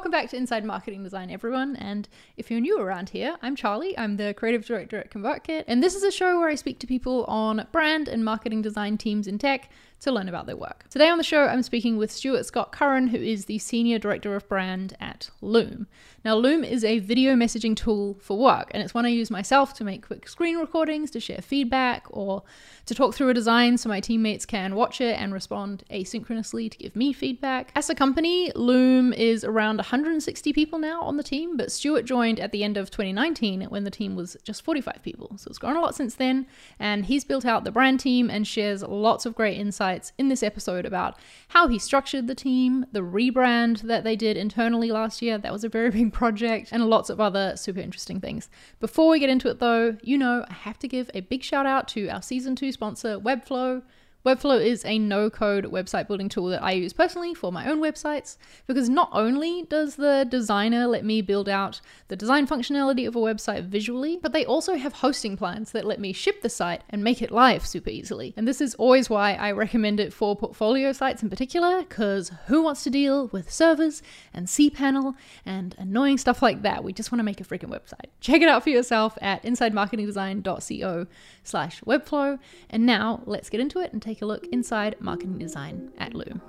Welcome back to Inside Marketing Design, everyone. And if you're new around here, I'm Charlie. I'm the creative director at ConvertKit. And this is a show where I speak to people on brand and marketing design teams in tech to learn about their work. Today on the show, I'm speaking with Stuart Scott Curran, who is the Senior Director of Brand at Loom. Now, Loom is a video messaging tool for work, and it's one I use myself to make quick screen recordings, to share feedback, or to talk through a design so my teammates can watch it and respond asynchronously to give me feedback. As a company, Loom is around 160 people now on the team, but Stuart joined at the end of 2019 when the team was just 45 people. So it's grown a lot since then, and he's built out the brand team and shares lots of great insights in this episode about how he structured the team, the rebrand that they did internally last year. That was a very big project, and lots of other super interesting things. Before we get into it, though, you know, I have to give a big shout out to our season two sponsor, Webflow. Webflow is a no code website building tool that I use personally for my own websites because not only does the designer let me build out the design functionality of a website visually, but they also have hosting plans that let me ship the site and make it live super easily. And this is always why I recommend it for portfolio sites in particular because who wants to deal with servers and cPanel and annoying stuff like that? We just want to make a freaking website. Check it out for yourself at insidemarketingdesign.co slash webflow. And now let's get into it and take take a look inside marketing design at Loom.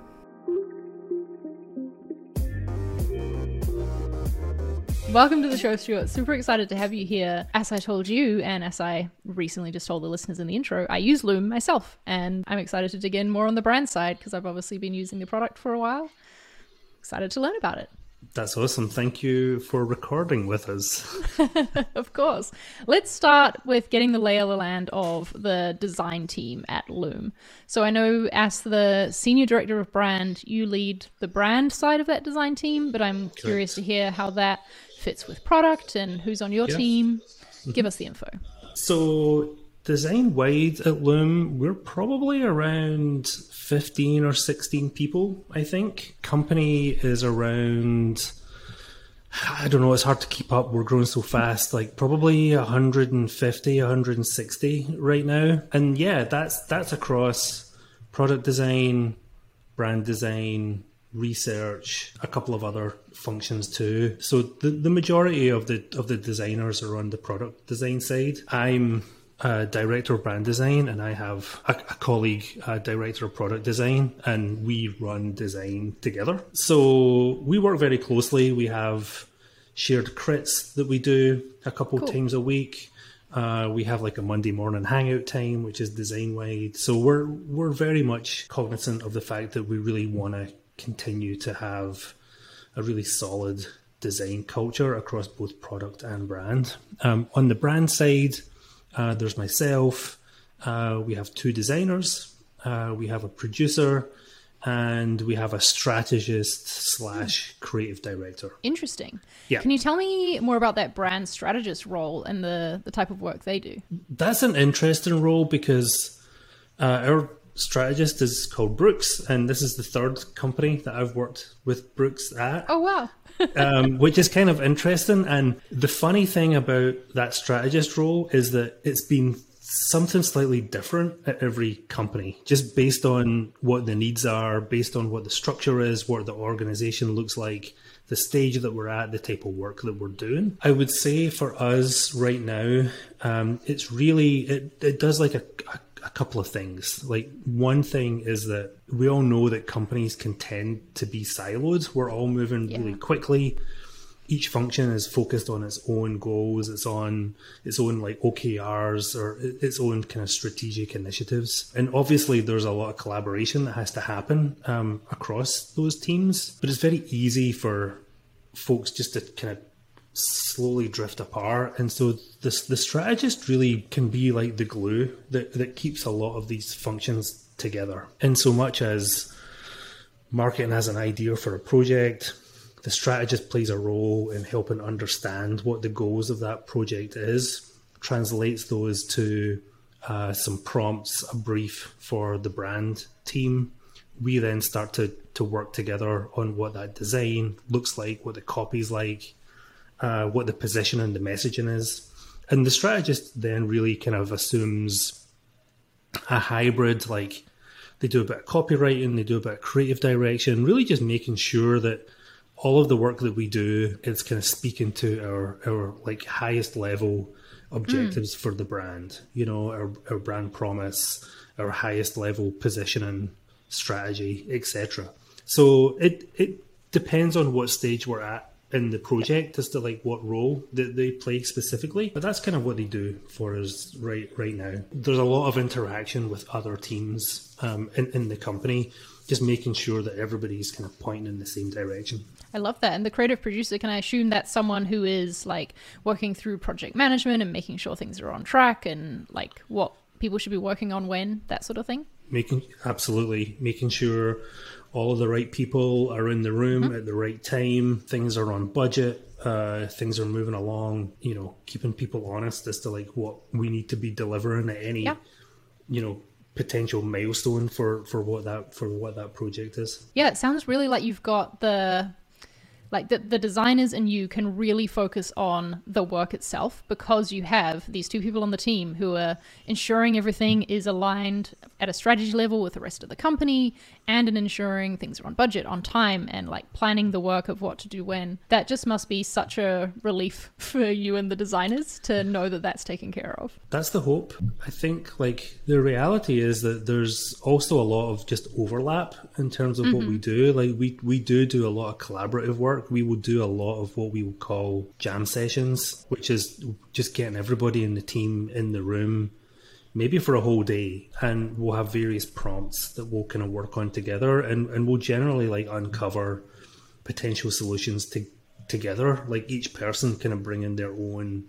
Welcome to the show, Stuart. Super excited to have you here. As I told you, and as I recently just told the listeners in the intro, I use Loom myself, and I'm excited to dig in more on the brand side because I've obviously been using the product for a while. Excited to learn about it. That's awesome. Thank you for recording with us. of course. Let's start with getting the lay of the land of the design team at Loom. So I know as the senior director of brand, you lead the brand side of that design team, but I'm Correct. curious to hear how that fits with product and who's on your team. Mm-hmm. Give us the info. So design wide at Loom, we're probably around 15 or 16 people, I think. Company is around, I don't know, it's hard to keep up. We're growing so fast, like probably 150, 160 right now. And yeah, that's, that's across product design, brand design, research, a couple of other functions too. So the, the majority of the of the designers are on the product design side. I'm uh, director of brand design, and I have a, a colleague, uh, director of product design, and we run design together. So we work very closely. We have shared crits that we do a couple cool. times a week. Uh, we have like a Monday morning hangout time, which is design wide. So we're we're very much cognizant of the fact that we really want to continue to have a really solid design culture across both product and brand. Um, on the brand side, uh, there's myself. Uh, we have two designers. Uh, we have a producer, and we have a strategist slash creative director. Interesting. Yeah. Can you tell me more about that brand strategist role and the the type of work they do? That's an interesting role because uh, our strategist is called Brooks, and this is the third company that I've worked with Brooks at. Oh wow! Um, which is kind of interesting. And the funny thing about that strategist role is that it's been something slightly different at every company, just based on what the needs are, based on what the structure is, what the organization looks like, the stage that we're at, the type of work that we're doing. I would say for us right now, um, it's really it, it does like a, a a couple of things. Like one thing is that we all know that companies can tend to be siloed. We're all moving yeah. really quickly. Each function is focused on its own goals, its on its own like OKRs or its own kind of strategic initiatives. And obviously, there's a lot of collaboration that has to happen um, across those teams. But it's very easy for folks just to kind of slowly drift apart. And so this the strategist really can be like the glue that, that keeps a lot of these functions together. In so much as marketing has an idea for a project, the strategist plays a role in helping understand what the goals of that project is, translates those to uh, some prompts, a brief for the brand team. We then start to, to work together on what that design looks like, what the copy's like, uh, what the position and the messaging is. And the strategist then really kind of assumes a hybrid, like they do a bit of copywriting, they do a bit of creative direction, really just making sure that all of the work that we do is kind of speaking to our our like highest level objectives mm. for the brand. You know, our our brand promise, our highest level positioning strategy, etc. So it it depends on what stage we're at in the project as to like what role that they play specifically. But that's kind of what they do for us right right now. There's a lot of interaction with other teams um, in, in the company, just making sure that everybody's kind of pointing in the same direction. I love that. And the creative producer, can I assume that's someone who is like working through project management and making sure things are on track and like what people should be working on when, that sort of thing? Making absolutely making sure all of the right people are in the room mm-hmm. at the right time, things are on budget, uh, things are moving along, you know, keeping people honest as to like what we need to be delivering at any, yeah. you know, potential milestone for for what that for what that project is. Yeah, it sounds really like you've got the like the, the designers and you can really focus on the work itself because you have these two people on the team who are ensuring everything is aligned at a strategy level with the rest of the company and in ensuring things are on budget on time and like planning the work of what to do when. That just must be such a relief for you and the designers to know that that's taken care of. That's the hope. I think like the reality is that there's also a lot of just overlap in terms of mm-hmm. what we do. Like we we do do a lot of collaborative work work, we will do a lot of what we would call jam sessions, which is just getting everybody in the team in the room, maybe for a whole day, and we'll have various prompts that we'll kind of work on together, and and we'll generally like uncover potential solutions to together. Like each person kind of bring in their own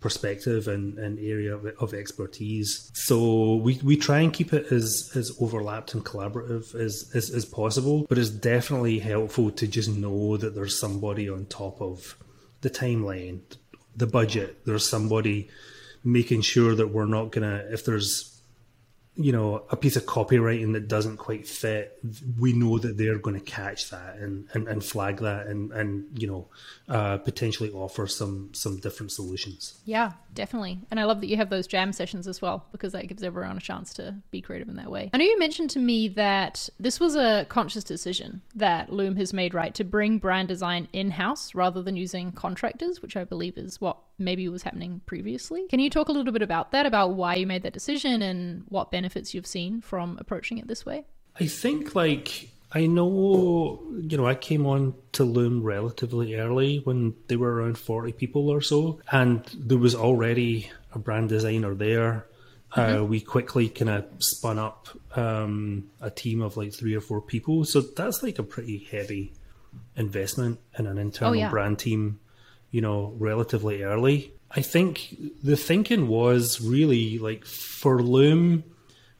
perspective and, and area of, of, expertise. So we, we try and keep it as, as overlapped and collaborative as, as, as possible, but it's definitely helpful to just know that there's somebody on top of the timeline, the budget, there's somebody making sure that we're not gonna, if there's you know a piece of copywriting that doesn't quite fit we know that they're going to catch that and, and, and flag that and and you know uh, potentially offer some some different solutions. Yeah definitely. And i love that you have those jam sessions as well because that gives everyone a chance to be creative in that way. I know you mentioned to me that this was a conscious decision that loom has made right to bring brand design in-house rather than using contractors which i believe is what maybe was happening previously. Can you talk a little bit about that, about why you made that decision and what benefits you've seen from approaching it this way? I think, like, I know, you know, I came on to Loom relatively early when they were around 40 people or so, and there was already a brand designer there. Uh, mm-hmm. Uh, we quickly kind of spun up um, a team of like three or four people. So that's like a pretty heavy investment in an internal oh, yeah. brand team you know, relatively early. I think the thinking was really like for Loom,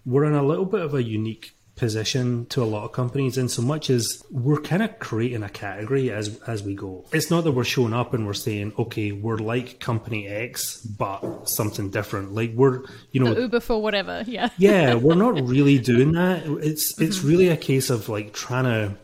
we're in a little bit of a unique position to a lot of companies in so much as we're kind of creating a category as as we go. It's not that we're showing up and we're saying, okay, we're like company X, but something different. Like we're, you know, the Uber for whatever. Yeah. yeah, we're not really doing that. It's it's mm-hmm. really a case of like trying to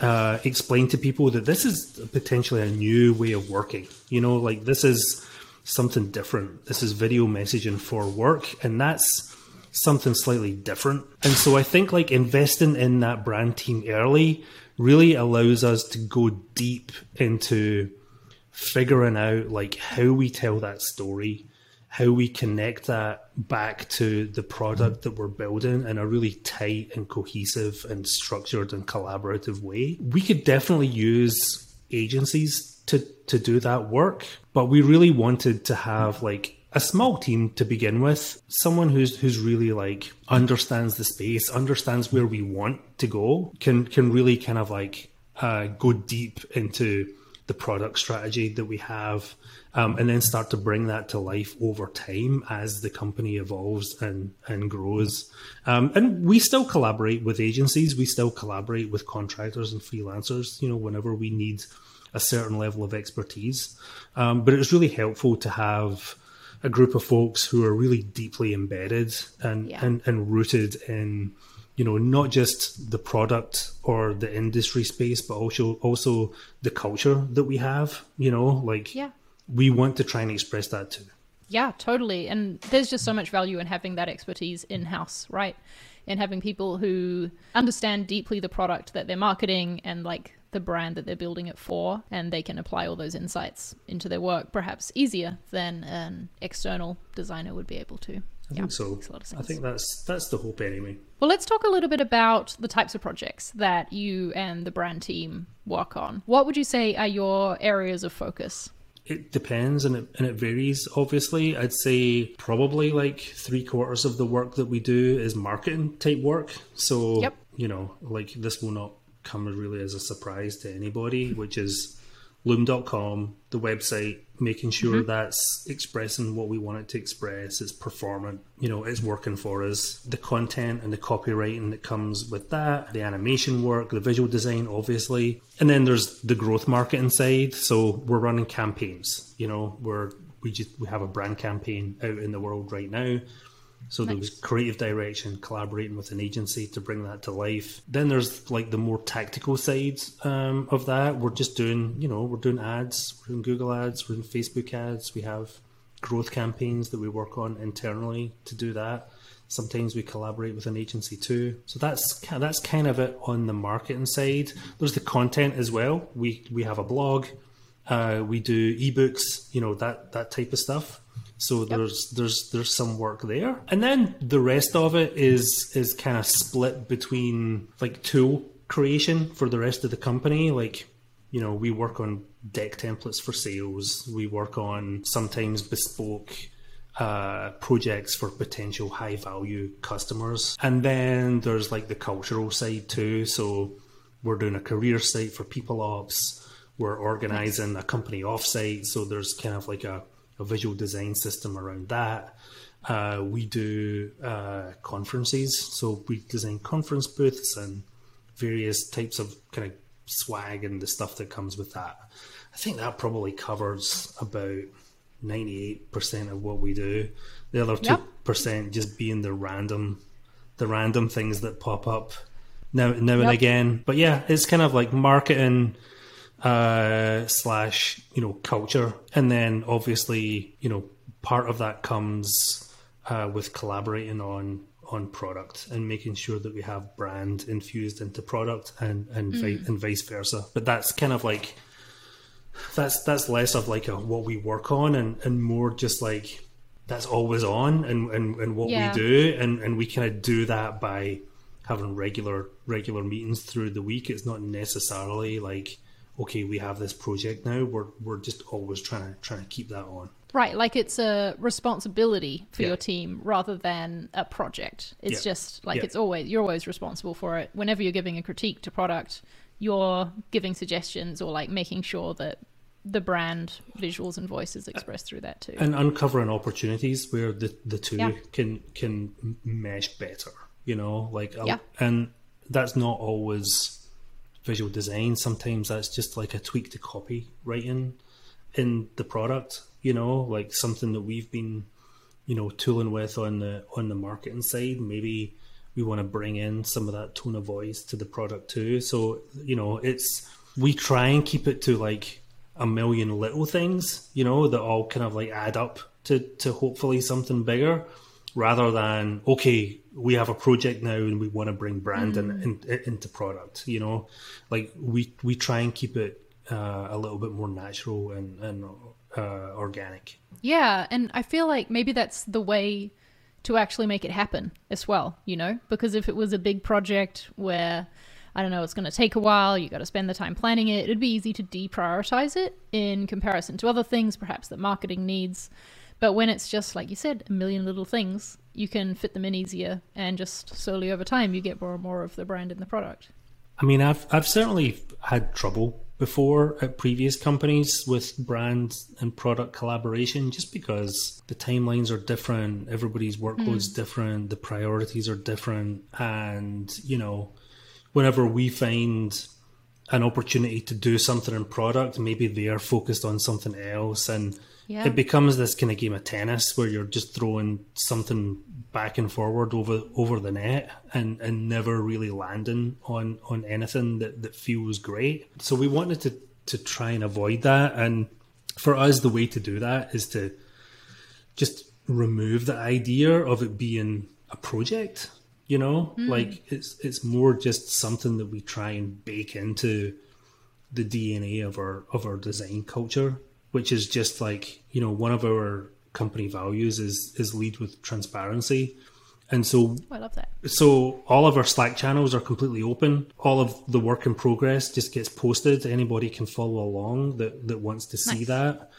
uh, explain to people that this is potentially a new way of working. You know, like this is something different. This is video messaging for work, and that's something slightly different. And so I think like investing in that brand team early really allows us to go deep into figuring out like how we tell that story how we connect that back to the product that we're building in a really tight and cohesive and structured and collaborative way. We could definitely use agencies to to do that work, but we really wanted to have like a small team to begin with, someone who's who's really like understands the space, understands where we want to go, can can really kind of like uh, go deep into the product strategy that we have, um, and then start to bring that to life over time as the company evolves and and grows. Um, and we still collaborate with agencies. We still collaborate with contractors and freelancers. You know, whenever we need a certain level of expertise. Um, but it's really helpful to have a group of folks who are really deeply embedded and yeah. and, and rooted in you know not just the product or the industry space but also also the culture that we have you know like yeah we want to try and express that too yeah totally and there's just so much value in having that expertise in house right and having people who understand deeply the product that they're marketing and like the brand that they're building it for, and they can apply all those insights into their work perhaps easier than an external designer would be able to. I yeah, think so. makes a lot of I think that's that's the hope anyway. Well, let's talk a little bit about the types of projects that you and the brand team work on. What would you say are your areas of focus? It depends and it, and it varies, obviously. I'd say probably like three quarters of the work that we do is marketing type work. So, Yep. you know, like this will not come really as a surprise to anybody, which is loom.com, the website, making sure mm-hmm. that's expressing what we want it to express, it's performant, you know, it's working for us. The content and the copywriting that comes with that, the animation work, the visual design, obviously. And then there's the growth marketing side. So we're running campaigns, you know, we're we just we have a brand campaign out in the world right now. So there was creative direction, collaborating with an agency to bring that to life. Then there's like the more tactical sides um, of that. We're just doing, you know, we're doing ads, we're doing Google ads, we're doing Facebook ads. We have growth campaigns that we work on internally to do that. Sometimes we collaborate with an agency too. So that's that's kind of it on the marketing side. There's the content as well. We we have a blog. Uh, we do ebooks, you know that that type of stuff. So there's there's there's some work there, and then the rest of it is is kind of split between like tool creation for the rest of the company. Like you know, we work on deck templates for sales. We work on sometimes bespoke uh, projects for potential high value customers. And then there's like the cultural side too. So we're doing a career site for people ops. We're organizing a company offsite. So there's kind of like a, a visual design system around that. Uh, we do uh, conferences. So we design conference booths and various types of kind of swag and the stuff that comes with that. I think that probably covers about 98% of what we do. The other Yep. 2% just being the random the random things that pop up now now and again. But yeah, it's kind of like marketing uh slash, you know, culture. And then obviously, you know, part of that comes uh with collaborating on on product and making sure that we have brand infused into product and and, vi- and vice versa. But that's kind of like that's that's less of like a what we work on and, and more just like that's always on and, and, and what Yeah. we do and, and we kind of do that by having regular regular meetings through the week. It's not necessarily like okay, we have this project now. We're we're just always trying to trying to keep that on. Right, like it's a responsibility for Yeah. your team rather than a project. It's Yeah. just like Yeah. it's always you're always responsible for it. Whenever you're giving a critique to product, you're giving suggestions or like making sure that the brand visuals and voices expressed through that too. and uncovering opportunities where the the two can can mesh better you know like Yeah. and that's not always visual design sometimes that's just like a tweak to copy writing in the product you know like something that we've been you know tooling with on the on the marketing side. Maybe we want to bring in some of that tone of voice to the product too. So you know it's we try and keep it to like a million little things you know that all kind of like add up to to hopefully something bigger rather than okay we have a project now and we want to bring brand in, in, into product you know like we we try and keep it uh, a little bit more natural and and uh, organic Yeah, and I feel like maybe that's the way to actually make it happen as well, you know? Because if it was a big project where I don't know, it's going to take a while, you got to spend the time planning it, it'd be easy to deprioritize it in comparison to other things perhaps that marketing needs. But when it's just like you said, a million little things, you can fit them in easier and just slowly over time you get more and more of the brand in the product. I mean, I've I've certainly had trouble before at previous companies with brand and product collaboration, just because the timelines are different, everybody's workload's hmm. different, the priorities are different, and you know, whenever we find an opportunity to do something in product, maybe they are focused on something else, and Yeah. it becomes this kind of game of tennis where you're just throwing something back and forward over over the net and and never really landing on on anything that that feels great. So we wanted to to try and avoid that. And for us the way to do that is to just remove the idea of it being a project you know? Mm. Like it's it's more just something that we try and bake into the DNA of our of our design culture, which is just like you know one of our company values is is lead with transparency. And so, oh, I love that. So all of our Slack channels are completely open. All of the work in progress just gets posted. Anybody can follow along that that wants to see nice. that.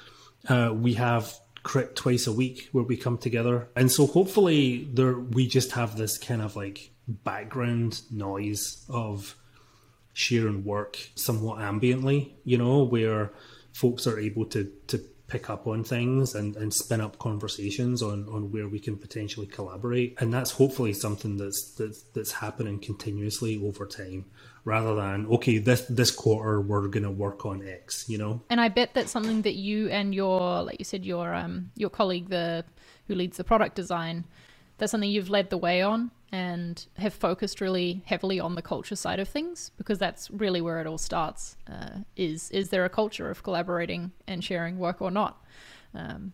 Uh, we have crit twice a week where we come together, and so hopefully there we just have this kind of like background noise of sharing work somewhat ambiently. You know, where folks are able to to pick up on things and, and spin up conversations on, on where we can potentially collaborate. And that's hopefully something that's, that's that's happening continuously over time rather than okay this this quarter we're to work on x you know and i bet that's something that you and your like you said your um your colleague the who leads the product design that's something you've led the way on and have focused really heavily on the culture side of things because that's really where it all starts. Uh, is is there a culture of collaborating and sharing work or not? Um,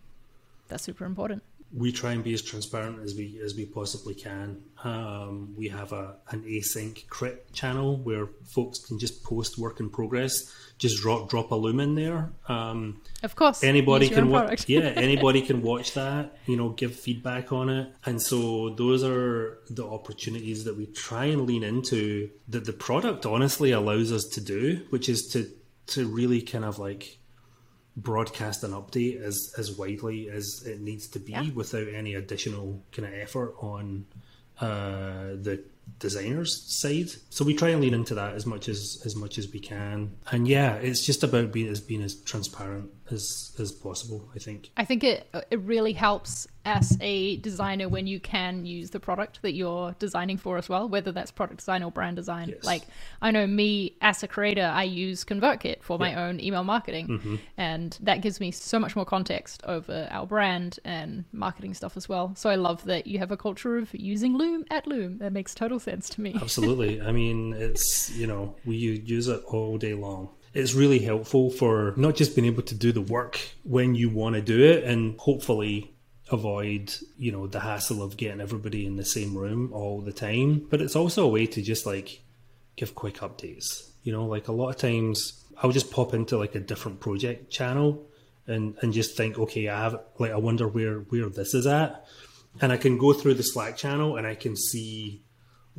that's super important we try and be as transparent as we as we possibly can. Um, we have a an async crit channel where folks can just post work in progress, just drop drop a loom in there. Um, of course, anybody can watch. yeah, anybody can watch that. You know, give feedback on it, and so those are the opportunities that we try and lean into that the product honestly allows us to do, which is to to really kind of like broadcast an update as as widely as it needs to be yeah. without any additional kind of effort on uh, the designers side. So we try and lean into that as much as as much as we can. And yeah, it's just about being as being as transparent as as possible. I think. I think it it really helps as a designer when you can use the product that you're designing for as well, whether that's product design or brand design. Yes. Like I know me as a creator, I use ConvertKit for my own email marketing, mm-hmm. and that gives me so much more context over our brand and marketing stuff as well. So I love that you have a culture of using Loom at Loom. That makes total sense to me. Absolutely. I mean, it's you know we use it all day long it's really helpful for not just being able to do the work when you want to do it and hopefully avoid you know the hassle of getting everybody in the same room all the time. But it's also a way to just like give quick updates. You know like a lot of times i'll just pop into like a different project channel and and just think okay i have like i wonder where where this is at. And i can go through the slack channel and i can see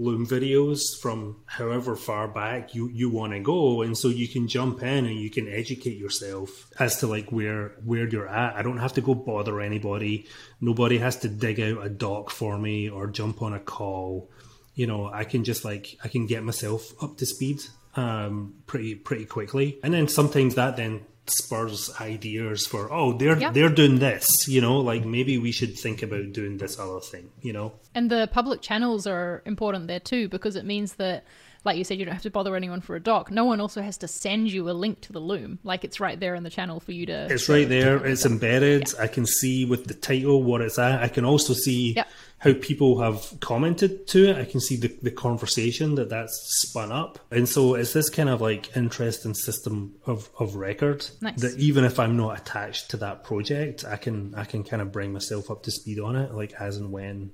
Loom videos from however far back you, you want to go. And so you can jump in and you can educate yourself as to like where, where you're at. I don't have to go bother anybody. Nobody has to dig out a doc for me or jump on a call. You know, I can just like, I can get myself up to speed um, pretty, pretty quickly. And then sometimes that then spurs ideas for oh they're yeah. they're doing this you know like maybe we should think about doing this other thing you know and the public channels are important there too because it means that like you said, you don't have to bother anyone for a doc. No one also has to send you a link to the Loom. Like it's right there in the channel for you to. It's right there. It's embedded. Yeah. I can see with the title what it's at. I can also see yeah. how people have commented to it. I can see the, the conversation that that's spun up. And so it's this kind of like interesting system of, of record nice. that even if I'm not attached to that project, I can I can kind of bring myself up to speed on it, like as and when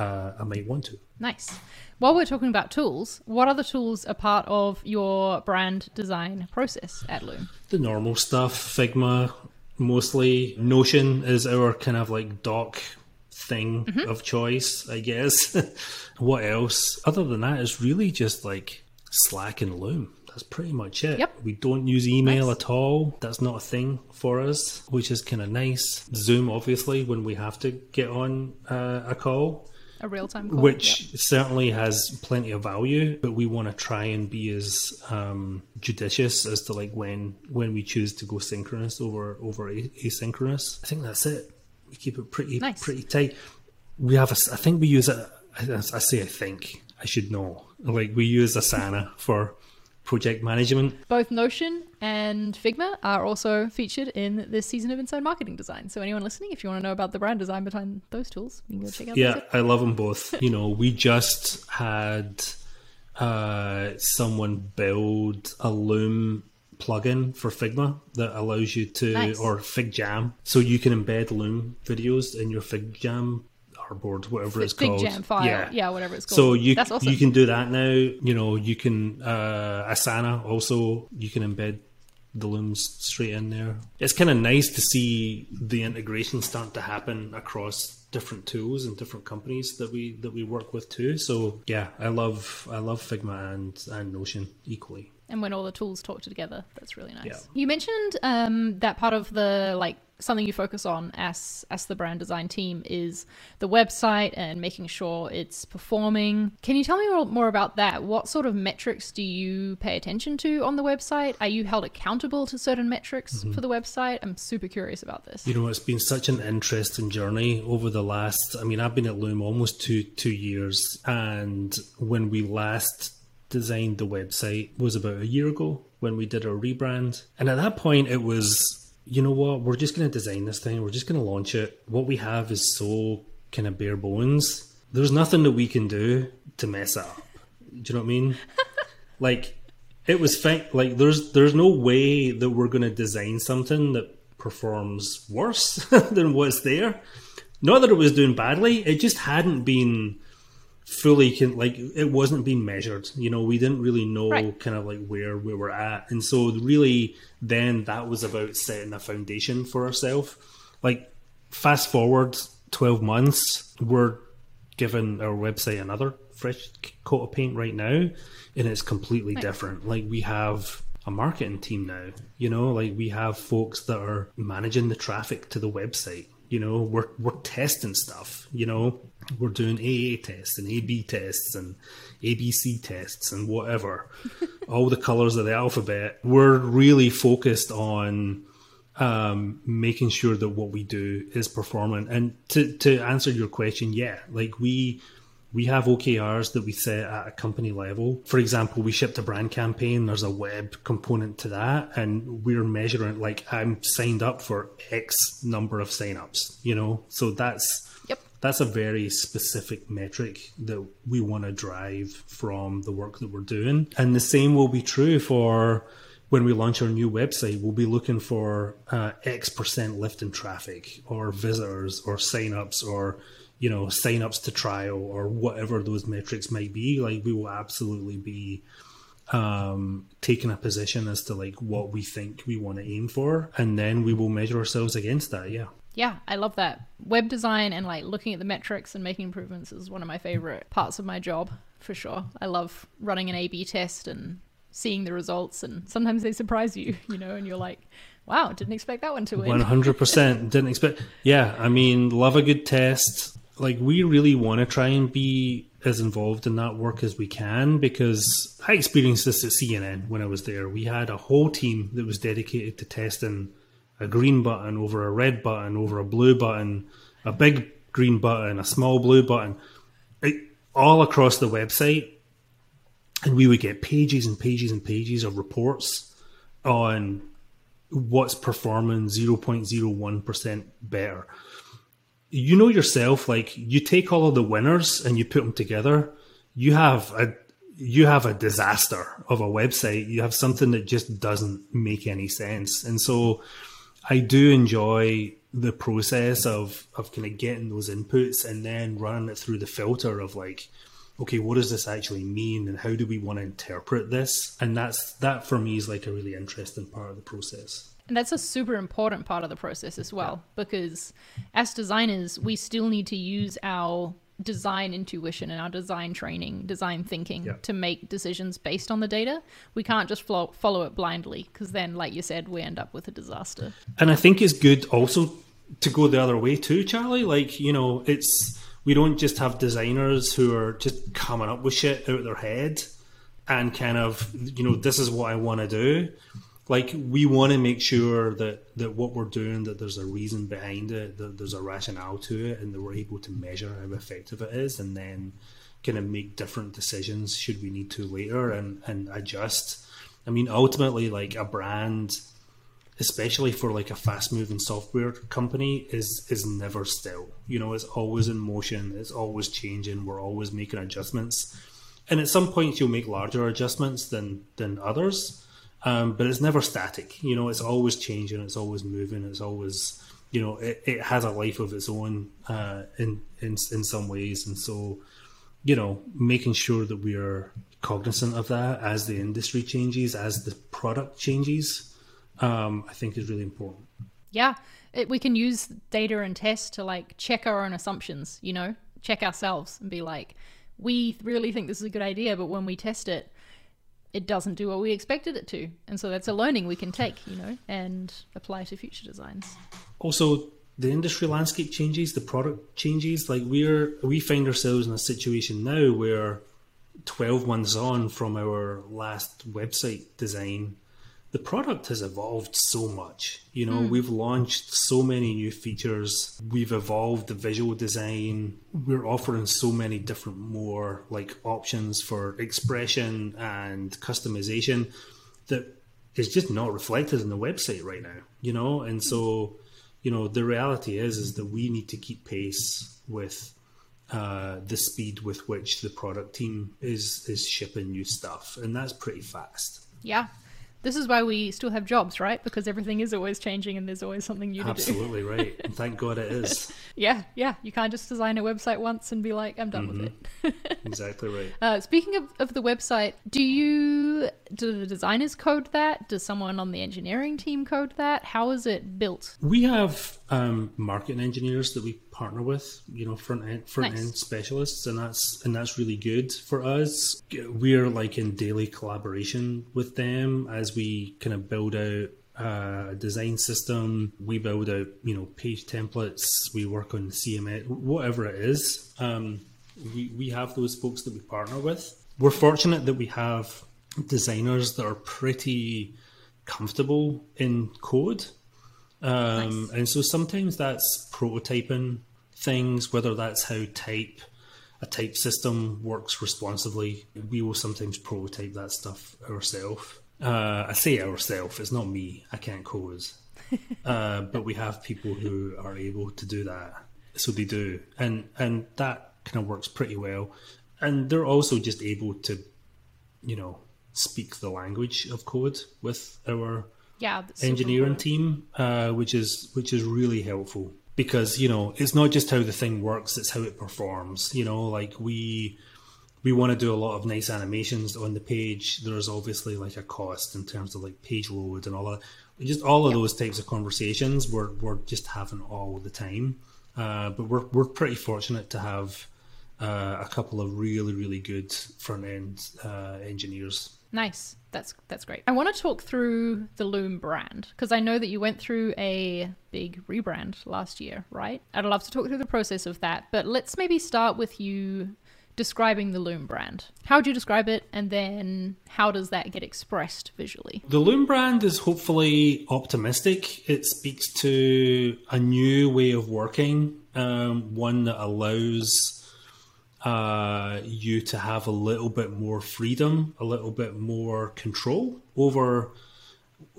uh, I might want to. Nice. While we're talking about tools, what other tools are part of your brand design process at Loom? The normal stuff, Figma mostly. Notion is our kind of like doc thing mm-hmm. of choice, I guess. what else? Other than that, it's really just like Slack and Loom. That's pretty much it. Yep. We don't use email nice. at all. That's not a thing for us, which is kind of nice. Zoom, obviously, when we have to get on uh, a call a real time call. Which certainly has plenty of value, but we want to try and be as um, judicious as to like when when we choose to go synchronous over over asynchronous. I think that's it. We keep it pretty nice. pretty tight. We have a. I think we use a. I say I think I should know. Like we use Asana for project management. Both Notion and Figma are also featured in this season of Inside Marketing Design. So anyone listening, if you want to know about the brand design behind those tools, you can go check out. Yeah, I love them both. you know, we just had uh, someone build a Loom plugin for Figma that allows you to, nice. or FigJam, so you can embed Loom videos in your FigJam cardboard, whatever it's Big called. jam file. Yeah. yeah, whatever it's called. So you That's awesome. you can do that now. You know, you can uh, Asana also. You can embed the looms straight in there. It's kind of nice to see the integration start to happen across different tools and different companies that we that we work with too. So yeah, I love I love Figma and and Notion equally. and when all the tools talk together that's really nice Yeah. you mentioned um, that part of the like something you focus on as as the brand design team is the website and making sure it's performing. Can you tell me more, more about that? What sort of metrics do you pay attention to on the website? Are you held accountable to certain metrics mm-hmm. for the website? I'm super curious about this. You know, it's been such an interesting journey over the last. I mean, I've been at Loom almost two two years, and when we last designed the website was about a year ago when we did our rebrand, and at that point it was. You know what? We're just going to design this thing. We're just going to launch it. What we have is so kind of bare bones. There's nothing that we can do to mess it up. Do you know what I mean? like it was fine. Like there's there's no way that we're going to design something that performs worse than what's there. Not that it was doing badly. It just hadn't been fully can like it wasn't being measured. You know, we didn't really know Right. kind of like where we were at, and so really then that was about setting a foundation for ourselves. Like fast forward twelve months, we're giving our website another fresh coat of paint right now, and it's completely different. Like we have a marketing team now, you know, like we have folks that are managing the traffic to the website. You know, we're we're testing stuff. You know, we're doing AA tests and AB tests and ABC tests and whatever, all the colors of the alphabet. We're really focused on um, making sure that what we do is performing. And to to answer your question, yeah, like we we have OKRs that we set at a company level. For example, we shipped a brand campaign. There's a web component to that, and we're measuring like I'm signed up for X number of signups. You know, so that's. That's a very specific metric that we want to drive from the work that we're doing. And the same will be true for when we launch our new website. We'll be looking for uh, X percent lift in traffic or visitors or signups or you know signups to trial or whatever those metrics might be. Like we will absolutely be um, taking a position as to like what we think we want to aim for, and then we will measure ourselves against that. Yeah. Yeah, I love that. Web design and like looking at the metrics and making improvements is one of my favorite parts of my job for sure. I love running an A B test and seeing the results and sometimes they surprise you, you know, and you're like, wow, didn't expect that one to win. One hundred percent didn't expect. Yeah, I mean, love a good test. Like we really want to try and be as involved in that work as we can because I experienced this at CNN when I was there. We had a whole team that was dedicated to testing a green button over a red button over a blue button, a big green button, a small blue button, it, all across the website. And we would get pages and pages and pages of reports on what's performing 0.01% better. You know yourself, like you take all of the winners and you put them together, you have a you have a disaster of a website. You have something that just doesn't make any sense. And so I do enjoy the process of of kind of getting those inputs and then running it through the filter of like okay what does this actually mean and how do we want to interpret this? And that's that for me is like a really interesting part of the process. And that's a super important part of the process as well, because as designers, we still need to use our design intuition and our design training, design thinking Yeah. to make decisions based on the data. We can't just flo- follow it blindly, because then, like you said, we end up with a disaster. and i think it's good also to go the other way too charlie like you know it's we don't just have designers who are just coming up with shit out of their head and kind of you know this is what i want to do like we want to make sure that that what we're doing that there's a reason behind it that there's a rationale to it and that we're able to measure how effective it is and then kind of make different decisions should we need to later and and adjust. I mean ultimately like a brand especially for like a fast moving software company is is never still. You know it's always in motion it's always changing we're always making adjustments. And at some points you'll make larger adjustments than than others um, but it's never static you know it's always changing it's always moving it's always you know, it, it has a life of its own uh, in in in some ways, and so you know, making sure that we are cognizant of that as the industry changes, as the product changes, um, I think is really important. Yeah, it, we can use data and tests to like check our own assumptions. You know, check ourselves and be like, we really think this is a good idea, but when we test it, it doesn't do what we expected it to. And so that's a learning we can take, you know, and apply to future designs. Also, the industry landscape changes, the product changes. Like we're we find ourselves in a situation now where 12 months on from our last website design, the product has evolved so much. You know, mm. we've launched so many new features. We've evolved the visual design. We're offering so many different more like options for expression and customization that is just not reflected in the website right now, you know? And so, you know, the reality is is that we need to keep pace with uh, the speed with which the product team is is shipping new stuff, and that's pretty fast. Yeah, this is why we still have jobs, right? Because everything is always changing and there's always something new to do. Absolutely right. And thank God it is. yeah, yeah. You can't just design a website once and be like, I'm done mm-hmm. with it. exactly right. Uh, speaking of, of the website, do you do the designers code that? Does someone on the engineering team code that? How is it built? We have um, marketing engineers that we partner with, you know, front end front nice. end specialists, and that's and that's really good for us. We're like in daily collaboration with them as we kind of build out a design system. We build out, you know, page templates. We work on CMS, whatever it is. Um, we we have those folks that we partner with. We're fortunate that we have designers that are pretty comfortable in code. Um, nice. And so sometimes that's prototyping things, whether that's how type a type system works responsibly. We will sometimes prototype that stuff ourselves. Uh, I say ourselves, it's not me. I can't code. uh, but we have people who are able to do that. So they do. And and that kind of works pretty well. And they're also just able to, you know, speak the language of code with our yeah, engineering team, uh, which is which is really helpful because you know it's not just how the thing works it's how it performs you know like we we want to do a lot of nice animations on the page. There's obviously like a cost in terms of like page load and all that. Just all of those types of conversations we're, we're just having all the time. Uh, but we're, we're pretty fortunate to have uh, a couple of really really good front end uh, engineers Nice. That's that's great. I want to talk through the Loom brand because I know that you went through a big rebrand last year, right? I'd love to talk through the process of that, but let's maybe start with you describing the Loom brand. How would you describe it, and then how does that get expressed visually? The Loom brand is hopefully optimistic. It speaks to a new way of working, um, one that allows uh, you to have a little bit more freedom, a little bit more control over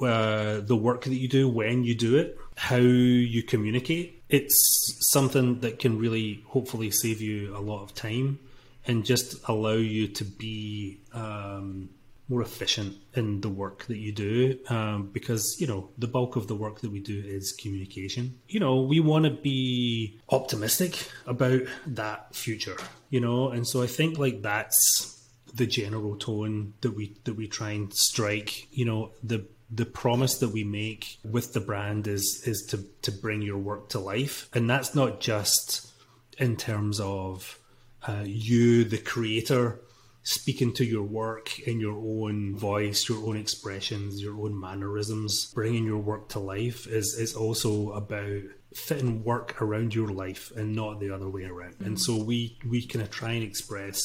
uh, the work that you do, when you do it, how you communicate. It's something that can really hopefully save you a lot of time and just allow you to be um, more efficient in the work that you do um, because you know the bulk of the work that we do is communication. You know we want to be optimistic about that future you know? And so i think like that's the general tone that we that we try and strike. You know the the promise that we make with the brand is is to to bring your work to life. And that's not just in terms of uh, you the creator speaking to your work in your own voice, your own expressions, your own mannerisms, bringing your work to life is, is also about fitting work around your life and not the other way around. Mm-hmm. And so we, we kind of try and express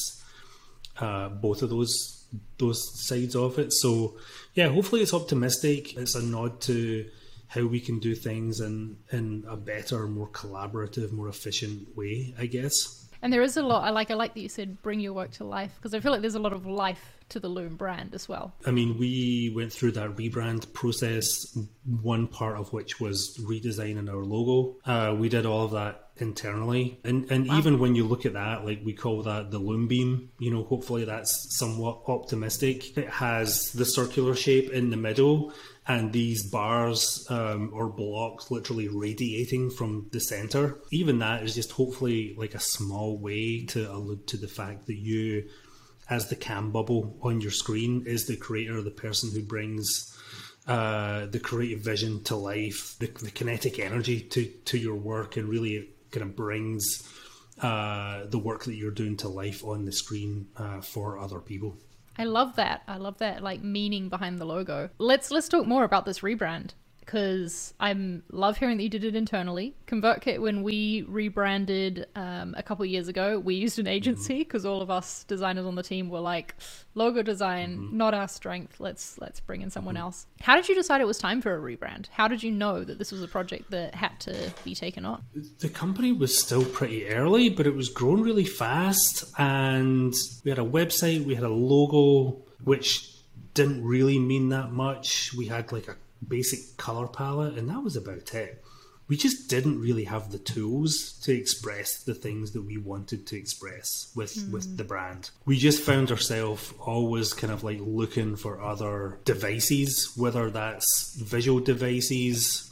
uh, both of those those sides of it. So yeah, hopefully it's optimistic. It's a nod to how we can do things in in a better, more collaborative, more efficient way, I guess. And there is a lot. I like. I like that you said bring your work to life because I feel like there's a lot of life to the Loom brand as well. I mean, we went through that rebrand process. One part of which was redesigning our logo. Uh, we did all of that internally, and and wow. even when you look at that, like we call that the Loom beam. You know, hopefully that's somewhat optimistic. It has the circular shape in the middle and these bars um, or blocks literally radiating from the center. Even that is just hopefully like a small way to allude to the fact that you, as the cam bubble on your screen, is the creator, the person who brings uh, the creative vision to life, the, the, kinetic energy to, to your work, and really kind of brings uh, the work that you're doing to life on the screen uh, for other people. I love that. I love that like meaning behind the logo. Let's let's talk more about this rebrand because I'm love hearing that you did it internally. ConvertKit, when we rebranded um, a couple years ago, we used an agency because mm-hmm. all of us designers on the team were like, logo design, mm-hmm. not our strength. Let's let's bring in someone mm-hmm. else. How did you decide it was time for a rebrand? How did you know that this was a project that had to be taken on? The company was still pretty early, but it was growing really fast, and we had a website, we had a logo, which didn't really mean that much. We had like a basic color palette, and that was about it. We just didn't really have the tools to express the things that we wanted to express with mm. with the brand. We just found ourselves always kind of like looking for other devices, whether that's visual devices,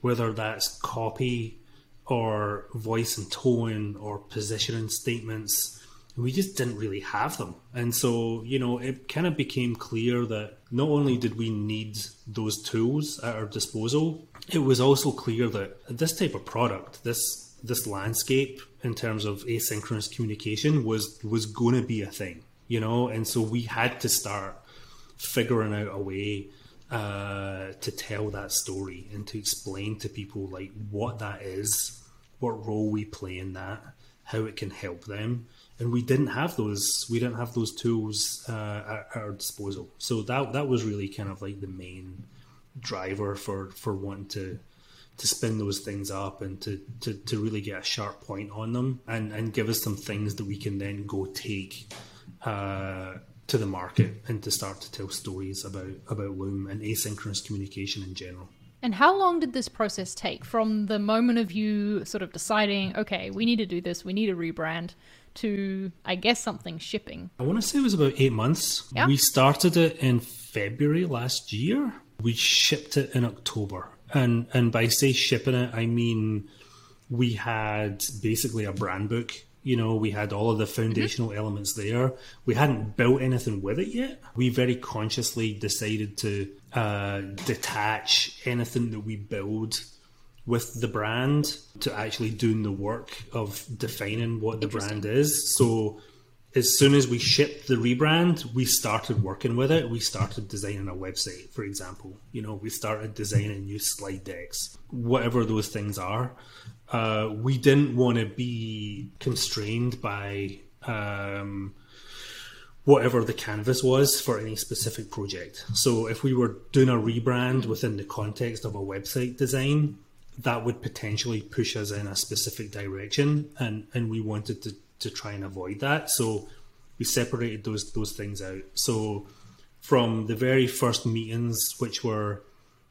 whether that's copy or voice and tone or positioning statements we just didn't really have them. And so, you know, it kind of became clear that not only did we need those tools at our disposal, it was also clear that this type of product, this this landscape in terms of asynchronous communication was was going to be a thing, you know, and so we had to start figuring out a way uh, to tell that story and to explain to people like what that is, what role we play in that, how it can help them, and we didn't have those we didn't have those tools uh, at, our disposal so that that was really kind of like the main driver for for wanting to to spin those things up and to, to, to really get a sharp point on them and, and give us some things that we can then go take uh, to the market and to start to tell stories about about Loom and asynchronous communication in general. And how long did this process take from the moment of you sort of deciding, okay, we need to do this, we need a rebrand, to, I guess, something shipping? I want to say it was about eight months. Yeah. We started it in February last year. We shipped it in October. And, and by say shipping it, I mean we had basically a brand book you know, we had all of the foundational mm-hmm. elements there. We hadn't built anything with it yet. We very consciously decided to uh, detach anything that we build with the brand to actually doing the work of defining what the brand is. So as soon as we shipped the rebrand, we started working with it. We started designing a website, for example. You know, we started designing new slide decks, whatever those things are. Uh, we didn't want to be constrained by um, whatever the canvas was for any specific project. So if we were doing a rebrand within the context of a website design, that would potentially push us in a specific direction, and and we wanted to to try and avoid that. So we separated those those things out. So from the very first meetings, which were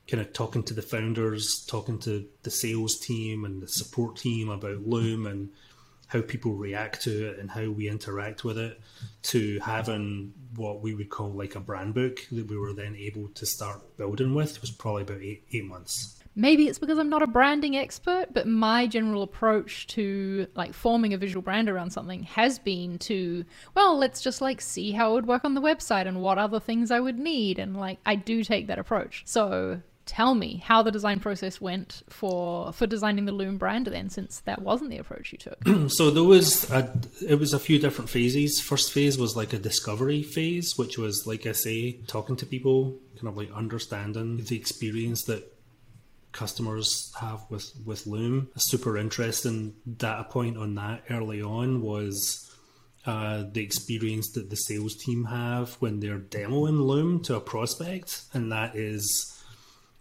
kind of talking to the founders, talking to the sales team and the support team about Loom and how people react to it and how we interact with it, to having what we would call like a brand book that we were then able to start building with was probably about eight eight months maybe it's because I'm not a branding expert, but my general approach to like forming a visual brand around something has been to, well, let's just like see how it would work on the website and what other things I would need. And like, I do take that approach. So tell me how the design process went for for designing the loom brand then since that wasn't the approach you took so there was a it was a few different phases first phase was like a discovery phase which was like i say talking to people kind of like understanding the experience that customers have with with Loom. A super interesting data point on that early on was uh, the experience that the sales team have when they're demoing Loom to a prospect, and that is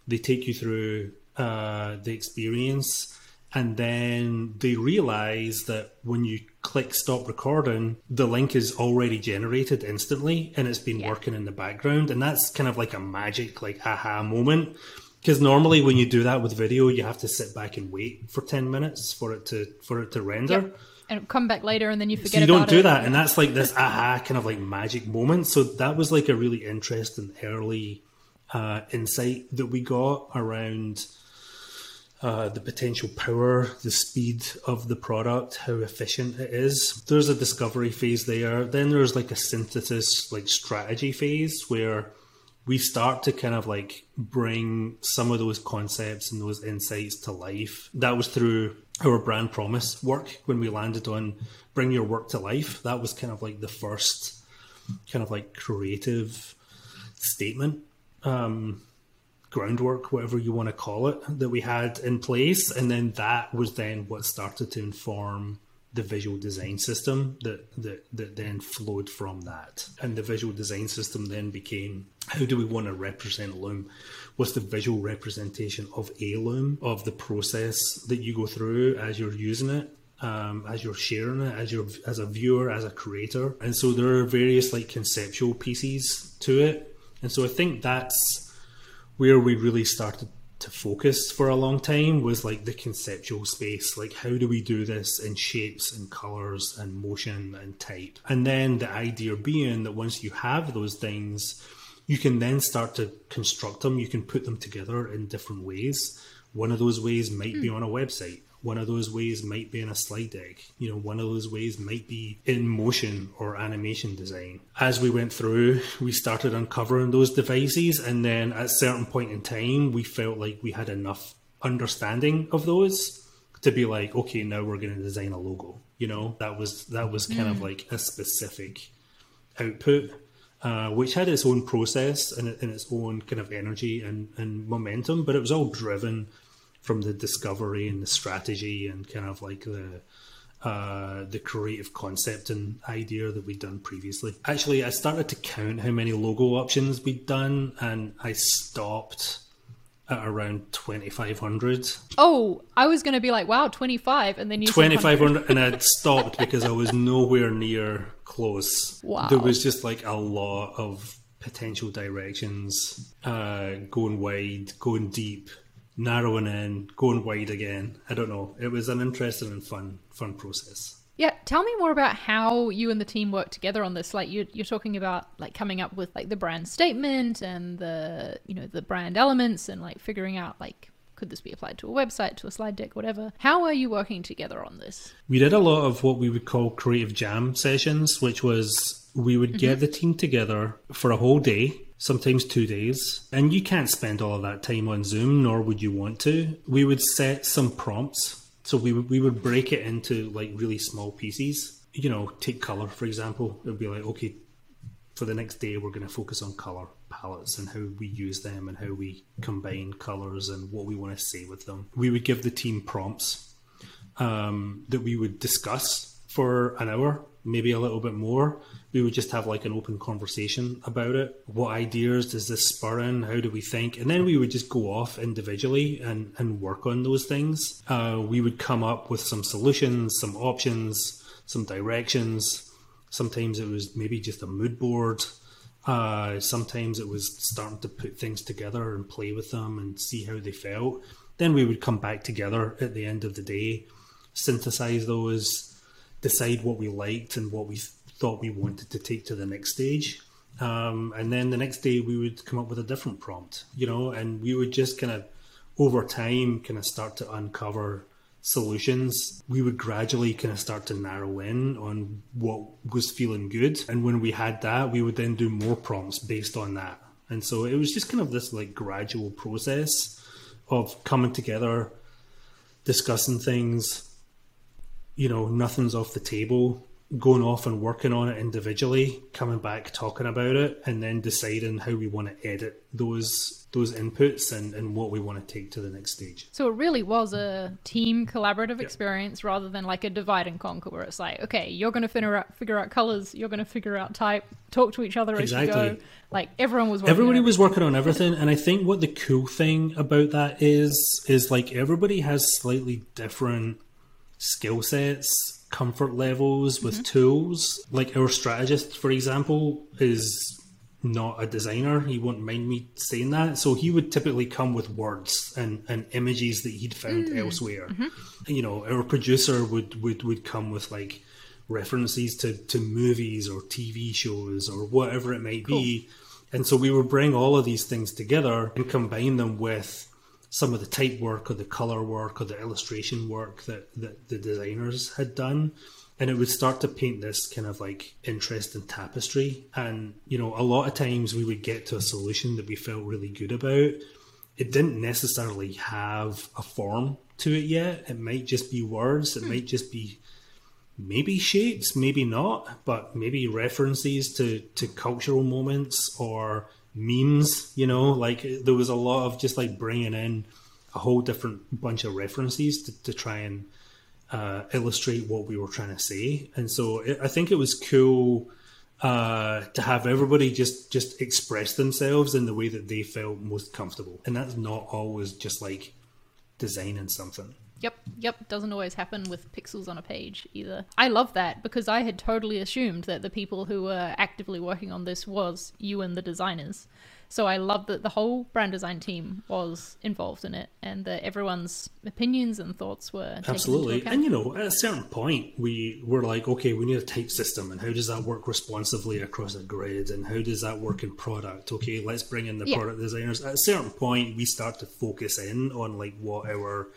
they take you through uh, the experience, and then they realize that when you click stop recording, the link is already generated instantly, and it's been yeah. working in the background, and that's kind of like a magic like aha moment because normally when you do that with video, you have to sit back and wait for ten minutes for it to for it to render. Yep. And come back later, and then you forget. So you don't do it. that, and that's like this aha kind of like magic moment. So that was like a really interesting early uh, insight that we got around uh, the potential power, the speed of the product, how efficient it is. There's a discovery phase there. Then there's like a synthesis, like strategy phase where we start to kind of like bring some of those concepts and those insights to life. That was through our brand promise work when we landed on bring your work to life. That was kind of like the first kind of like creative statement. Um, groundwork, whatever you want to call it, that we had in place, and then that was then what started to inform the visual design system that that that then flowed from that. And the visual design system then became how do we want to represent Loom? What's the visual representation of a Loom, of the process that you go through as you're using it? Um, as you're sharing it, as you're as a viewer, as a creator, and so there are various like conceptual pieces to it, and so I think that's where we really started to focus for a long time was like the conceptual space like how do we do this in shapes and colors and motion and type and then the idea being that once you have those things you can then start to construct them you can put them together in different ways one of those ways might mm. be hmm. on a website one of those ways might be in a slide deck. You know, one of those ways might be in motion or animation design. As we went through, we started uncovering those devices, and then at a certain point in time, we felt like we had enough understanding of those to be like, okay, now we're going to design a logo. You know, that was that was kind mm. of like a specific output. Uh, which had its own process and, and, its own kind of energy and, and momentum, but it was all driven from the discovery and the strategy and kind of like the uh, the creative concept and idea that we'd done previously. Actually, I started to count how many logo options we'd done, and I stopped at around 2500 oh i was going to be like wow 25 and then you 2500 and i'd stopped because i was nowhere near close. Wow. There was just like a lot of potential directions uh, going wide going deep narrowing in, going wide again. I don't know. It was an interesting and fun, fun process. Yeah, tell me more about how you and the team work together on this. Like you're, you're talking about like coming up with like the brand statement and the you know the brand elements and like figuring out like could this be applied to a website, to a slide deck, whatever. How are you working together on this? We did a lot of what we would call creative jam sessions, which was we would mm-hmm. get the team together for a whole day sometimes two days. And you can't spend all of that time on Zoom, nor would you want to. We would set some prompts. So we we would break it into like really small pieces. You know, take color, for example. It would be like, okay, for the next day, we're going to focus on color palettes and how we use them and how we combine colors and what we want to say with them. We would give the team prompts um, that we would discuss for an hour, maybe a little bit more we would just have like an open conversation about it. What ideas does this spur in? How do we think? And then we would just go off individually and, and work on those things. Uh, we would come up with some solutions, some options, some directions. Sometimes it was maybe just a mood board. Uh, sometimes it was starting to put things together and play with them and see how they felt. Then we would come back together at the end of the day, synthesize those, decide what we liked and what we thought we wanted to take to the next stage. Um, and then the next day we would come up with a different prompt, you know, and we would just kind of over time kind of start to uncover solutions. We would gradually kind of start to narrow in on what was feeling good. And when we had that, we would then do more prompts based on that. And so it was just kind of this like gradual process of coming together, discussing things, you know, nothing's off the table going off and working on it individually, coming back talking about it, and then deciding how we want to edit those those inputs and, and what we want to take to the next stage. So it really was a team collaborative yeah. experience rather than like a divide and conquer where it's like, okay, you're going to figure out figure out colors, you're going to figure out type, talk to each other exactly. as you go. Like everyone was everybody was working on everything, and I think what the cool thing about that is is like everybody has slightly different skill sets comfort levels with mm-hmm. tools. Like our strategist, for example, is not a designer. He won't mind me saying that. So he would typically come with words and, and images that he'd found mm. elsewhere. Mm-hmm. You know, our producer would, would, would come with like references to, to movies or TV shows or whatever it might cool. be And so we would bring all of these things together and combine them with some of the type work or the color work or the illustration work that, that the designers had done. And it would start to paint this kind of like interesting tapestry. And you know a lot of times we would get to a solution that we felt really good about. It didn't necessarily have a form to it yet. It might just be words. It hmm. might just be maybe shapes maybe not but maybe references to to cultural moments or memes, you know, like there was a lot of just like bringing in a whole different bunch of references to, to try and uh, illustrate what we were trying to say. And so it, I think it was cool uh, to have everybody just just express themselves in the way that they felt most comfortable, and that's not always just like designing something. Yep, yep. Doesn't always happen with pixels on a page either. I love that because I had totally assumed that the people who were actively working on this was you and the designers. So I love that the whole brand design team was involved in it and that everyone's opinions and thoughts were absolutely. And you know, at a certain point, we were like, okay, we need a type system, and how does that work responsively across a grid, and how does that work in product? Okay, let's bring in the yeah. product designers. At a certain point, we start to focus in on like what our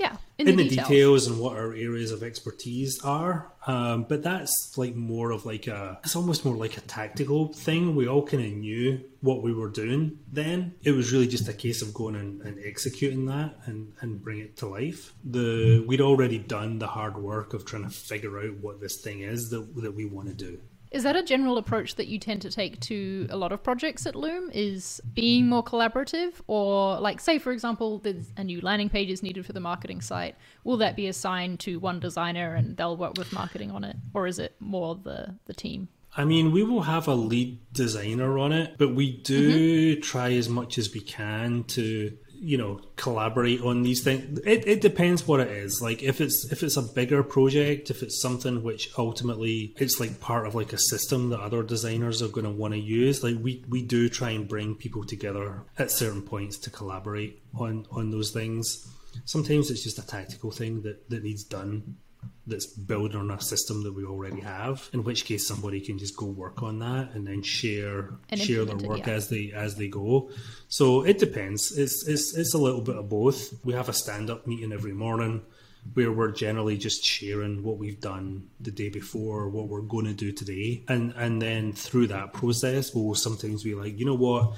yeah in, in the, the details. details. and what our areas of expertise are um, but that's like more of like a it's almost more like a tactical thing we all kind of knew what we were doing then it was really just a case of going and, and executing that and, and bring it to life the we'd already done the hard work of trying to figure out what this thing is that, that we want to do is that a general approach that you tend to take to a lot of projects at Loom? Is being more collaborative, or like, say, for example, there's a new landing page is needed for the marketing site. Will that be assigned to one designer and they'll work with marketing on it, or is it more the the team? I mean, we will have a lead designer on it, but we do mm-hmm. try as much as we can to you know collaborate on these things. It, it depends what it is. Like if it's if it's a bigger project if it's something which ultimately it's like part of like a system that other designers are going to want to use like we we do try and bring people together at certain points to collaborate on on those things. Sometimes it's just a tactical thing that that needs done that's building on a system that we already have. In which case, somebody can just go work on that and then share and share their work yeah. as they as they go. So it depends. It's it's it's a little bit of both. We have a stand up meeting every morning where we're generally just sharing what we've done the day before, what we're going to do today, and and then through that process, we'll sometimes be like, you know what,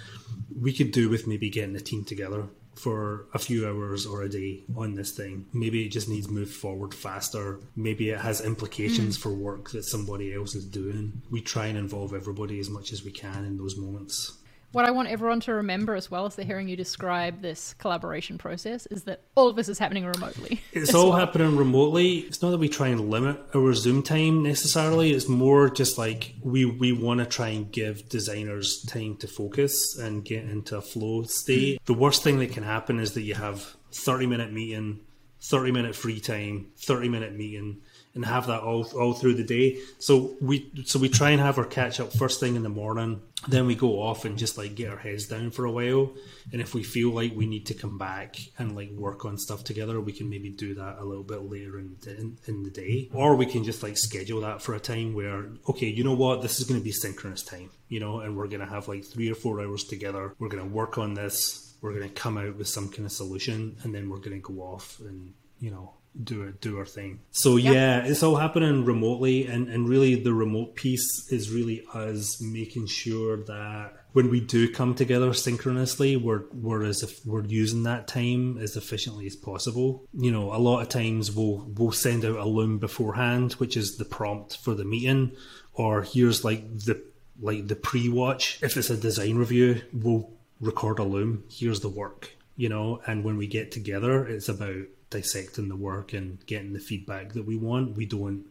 we could do with maybe getting the team together for a few hours or a day on this thing. Maybe it just needs moved forward faster. Maybe it has implications mm. for work that somebody else is doing. We try and involve everybody as much as we can in those moments what I want everyone to remember as well as they're hearing you describe this collaboration process is that all of this is happening remotely. It's all well. happening remotely. It's not that we try and limit our Zoom time necessarily. It's more just like we, we want to try and give designers time to focus and get into a flow state. Mm. The worst thing that can happen is that you have 30 minute meeting, 30 minute free time, 30 minute meeting and have that all all through the day. So we so we try and have our catch up first thing in the morning. Then we go off and just like get our heads down for a while. And if we feel like we need to come back and like work on stuff together, we can maybe do that a little bit later in in, in the day. Or we can just like schedule that for a time where okay, you know what, this is going to be synchronous time, you know, and we're going to have like three or four hours together. We're going to work on this. We're going to come out with some kind of solution, and then we're going to go off and you know do it do our thing. So yep. yeah it's all happening remotely and and really the remote piece is really us making sure that when we do come together synchronously we're we're as if we're using that time as efficiently as possible. You know a lot of times we'll we'll send out a loom beforehand which is the prompt for the meeting or here's like the like the pre-watch. If it's a design review we'll record a loom. Here's the work you know and when we get together it's about dissecting the work and getting the feedback that we want. We don't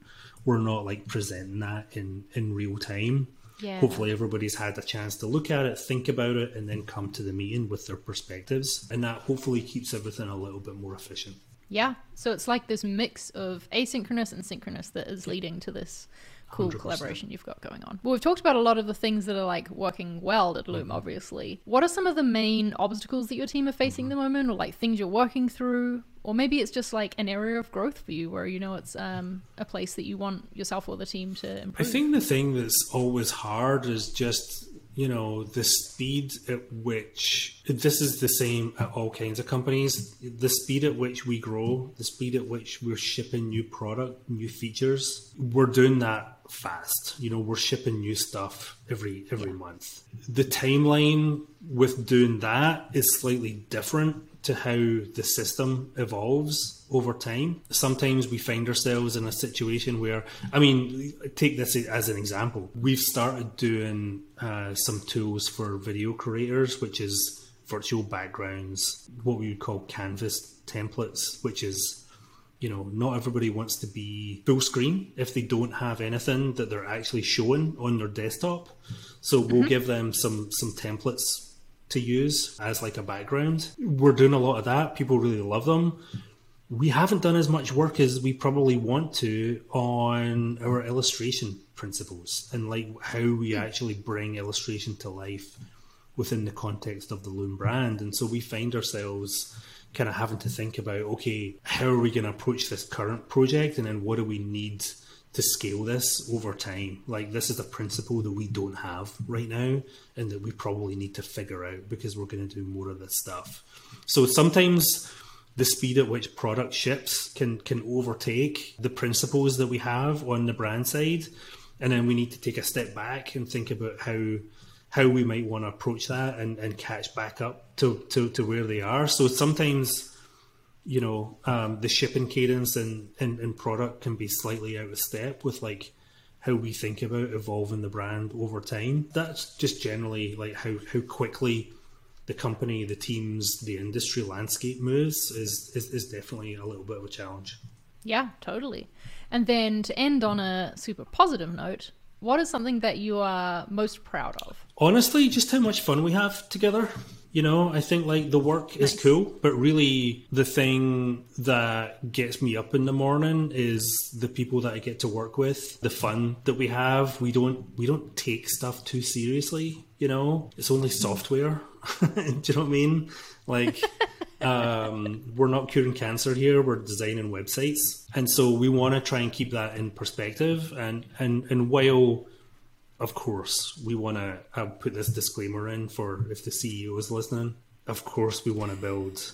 we're not like presenting that in in real time. Yeah. Hopefully everybody's had a chance to look at it, think about it, and then come to the meeting with their perspectives. And that hopefully keeps everything a little bit more efficient. Yeah. So it's like this mix of asynchronous and synchronous that is leading to this cool 100%. collaboration you've got going on. Well, we've talked about a lot of the things that are like working well at Loom, mm-hmm. obviously. What are some of the main obstacles that your team are facing mm-hmm. at the moment, or like things you're working through? Or maybe it's just like an area of growth for you where you know it's um, a place that you want yourself or the team to improve. I think the thing that's always hard is just you know the speed at which this is the same at all kinds of companies the speed at which we grow the speed at which we're shipping new product new features we're doing that fast. You know we're shipping new stuff every every month. The timeline with doing that is slightly different to how the system evolves over time. Sometimes we find ourselves in a situation where, I mean, take this as an example. We've started doing uh, some tools for video creators, which is virtual backgrounds, what we would call canvas templates, which is you know, not everybody wants to be full screen if they don't have anything that they're actually showing on their desktop. So we'll mm-hmm. give them some some templates to use as like a background. We're doing a lot of that. People really love them. We haven't done as much work as we probably want to on our illustration principles and like how we hmm. actually bring illustration to life within the context of the Loom brand. And so we find ourselves kind of having to think about okay, how are we going to approach this current project and then what do we need to scale this over time. Like this is a principle that we don't have right now and that we probably need to figure out because we're going to do more of this stuff. So sometimes the speed at which product ships can can overtake the principles that we have on the brand side and then we need to take a step back and think about how how we might want to approach that and, and catch back up to, to, to where they are. So sometimes you know um, the shipping cadence and, and, and product can be slightly out of step with like how we think about evolving the brand over time. That's just generally like how how quickly the company the teams the industry landscape moves is, is is definitely a little bit of a challenge. Yeah totally. And then to end on a super positive note what is something that you are most proud of? Honestly just how much fun we have together you know, I think like the work nice. is cool, but really the thing that gets me up in the morning is the people that I get to work with, the fun that we have. We don't we don't take stuff too seriously, you know. It's only software. Do you know what I mean? Like um, we're not curing cancer here, we're designing websites. And so we want to try and keep that in perspective and and and while of course, we want to uh, put this disclaimer in for if the CEO is listening. Of course, we want to build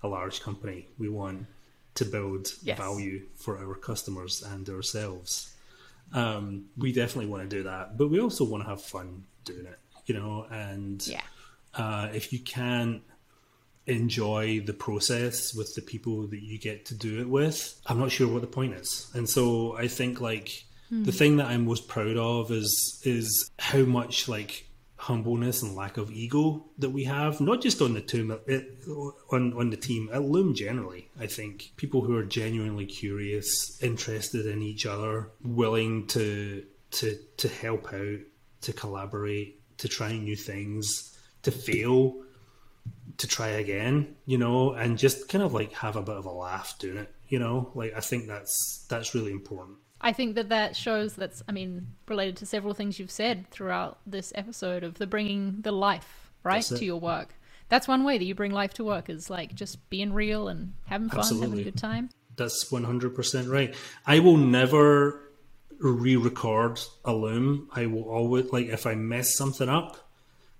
a large company. We want to build yes. value for our customers and ourselves. Um, we definitely want to do that, but we also want to have fun doing it, you know. And yeah. uh, if you can enjoy the process with the people that you get to do it with, I'm not sure what the point is. And so I think like the hmm. thing that I'm most proud of is is how much like humbleness and lack of ego that we have, not just on the team, on on the team at Loom generally. I think people who are genuinely curious, interested in each other, willing to to to help out, to collaborate, to try new things, to fail, to try again, you know, and just kind of like have a bit of a laugh doing it, you know. Like I think that's that's really important. I think that that shows that's, I mean, related to several things you've said throughout this episode of the bringing the life, right, to your work. That's one way that you bring life to work is like just being real and having fun, Absolutely. having a good time. That's 100% right. I will never re record a loom. I will always, like, if I mess something up,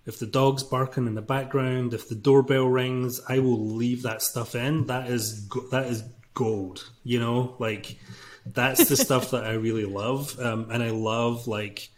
if the dog's barking in the background, if the doorbell rings, I will leave that stuff in. That is, that is gold, you know, like, that's the stuff that I really love, um, and I love like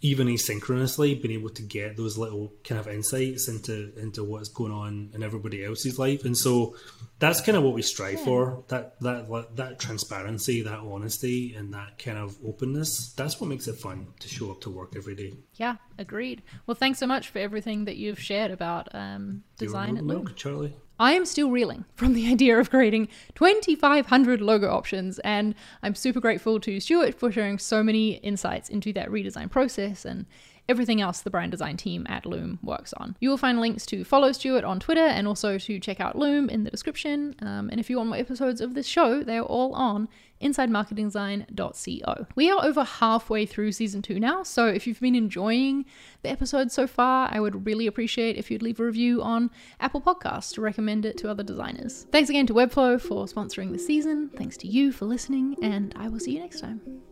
even asynchronously being able to get those little kind of insights into into what's going on in everybody else's life, and so that's kind of what we strive yeah. for that that that transparency, that honesty, and that kind of openness. That's what makes it fun to show up to work every day. Yeah, agreed. Well, thanks so much for everything that you've shared about um, design at Loom, Charlie. I am still reeling from the idea of creating 2,500 logo options, and I'm super grateful to Stuart for sharing so many insights into that redesign process and everything else the brand design team at Loom works on. You will find links to follow Stuart on Twitter and also to check out Loom in the description. Um, and if you want more episodes of this show, they're all on insidemarketingdesign.co. We are over halfway through season two now, so if you've been enjoying the episodes so far, I would really appreciate if you'd leave a review on Apple Podcasts to recommend it to other designers. Thanks again to Webflow for sponsoring the season. Thanks to you for listening, and I will see you next time.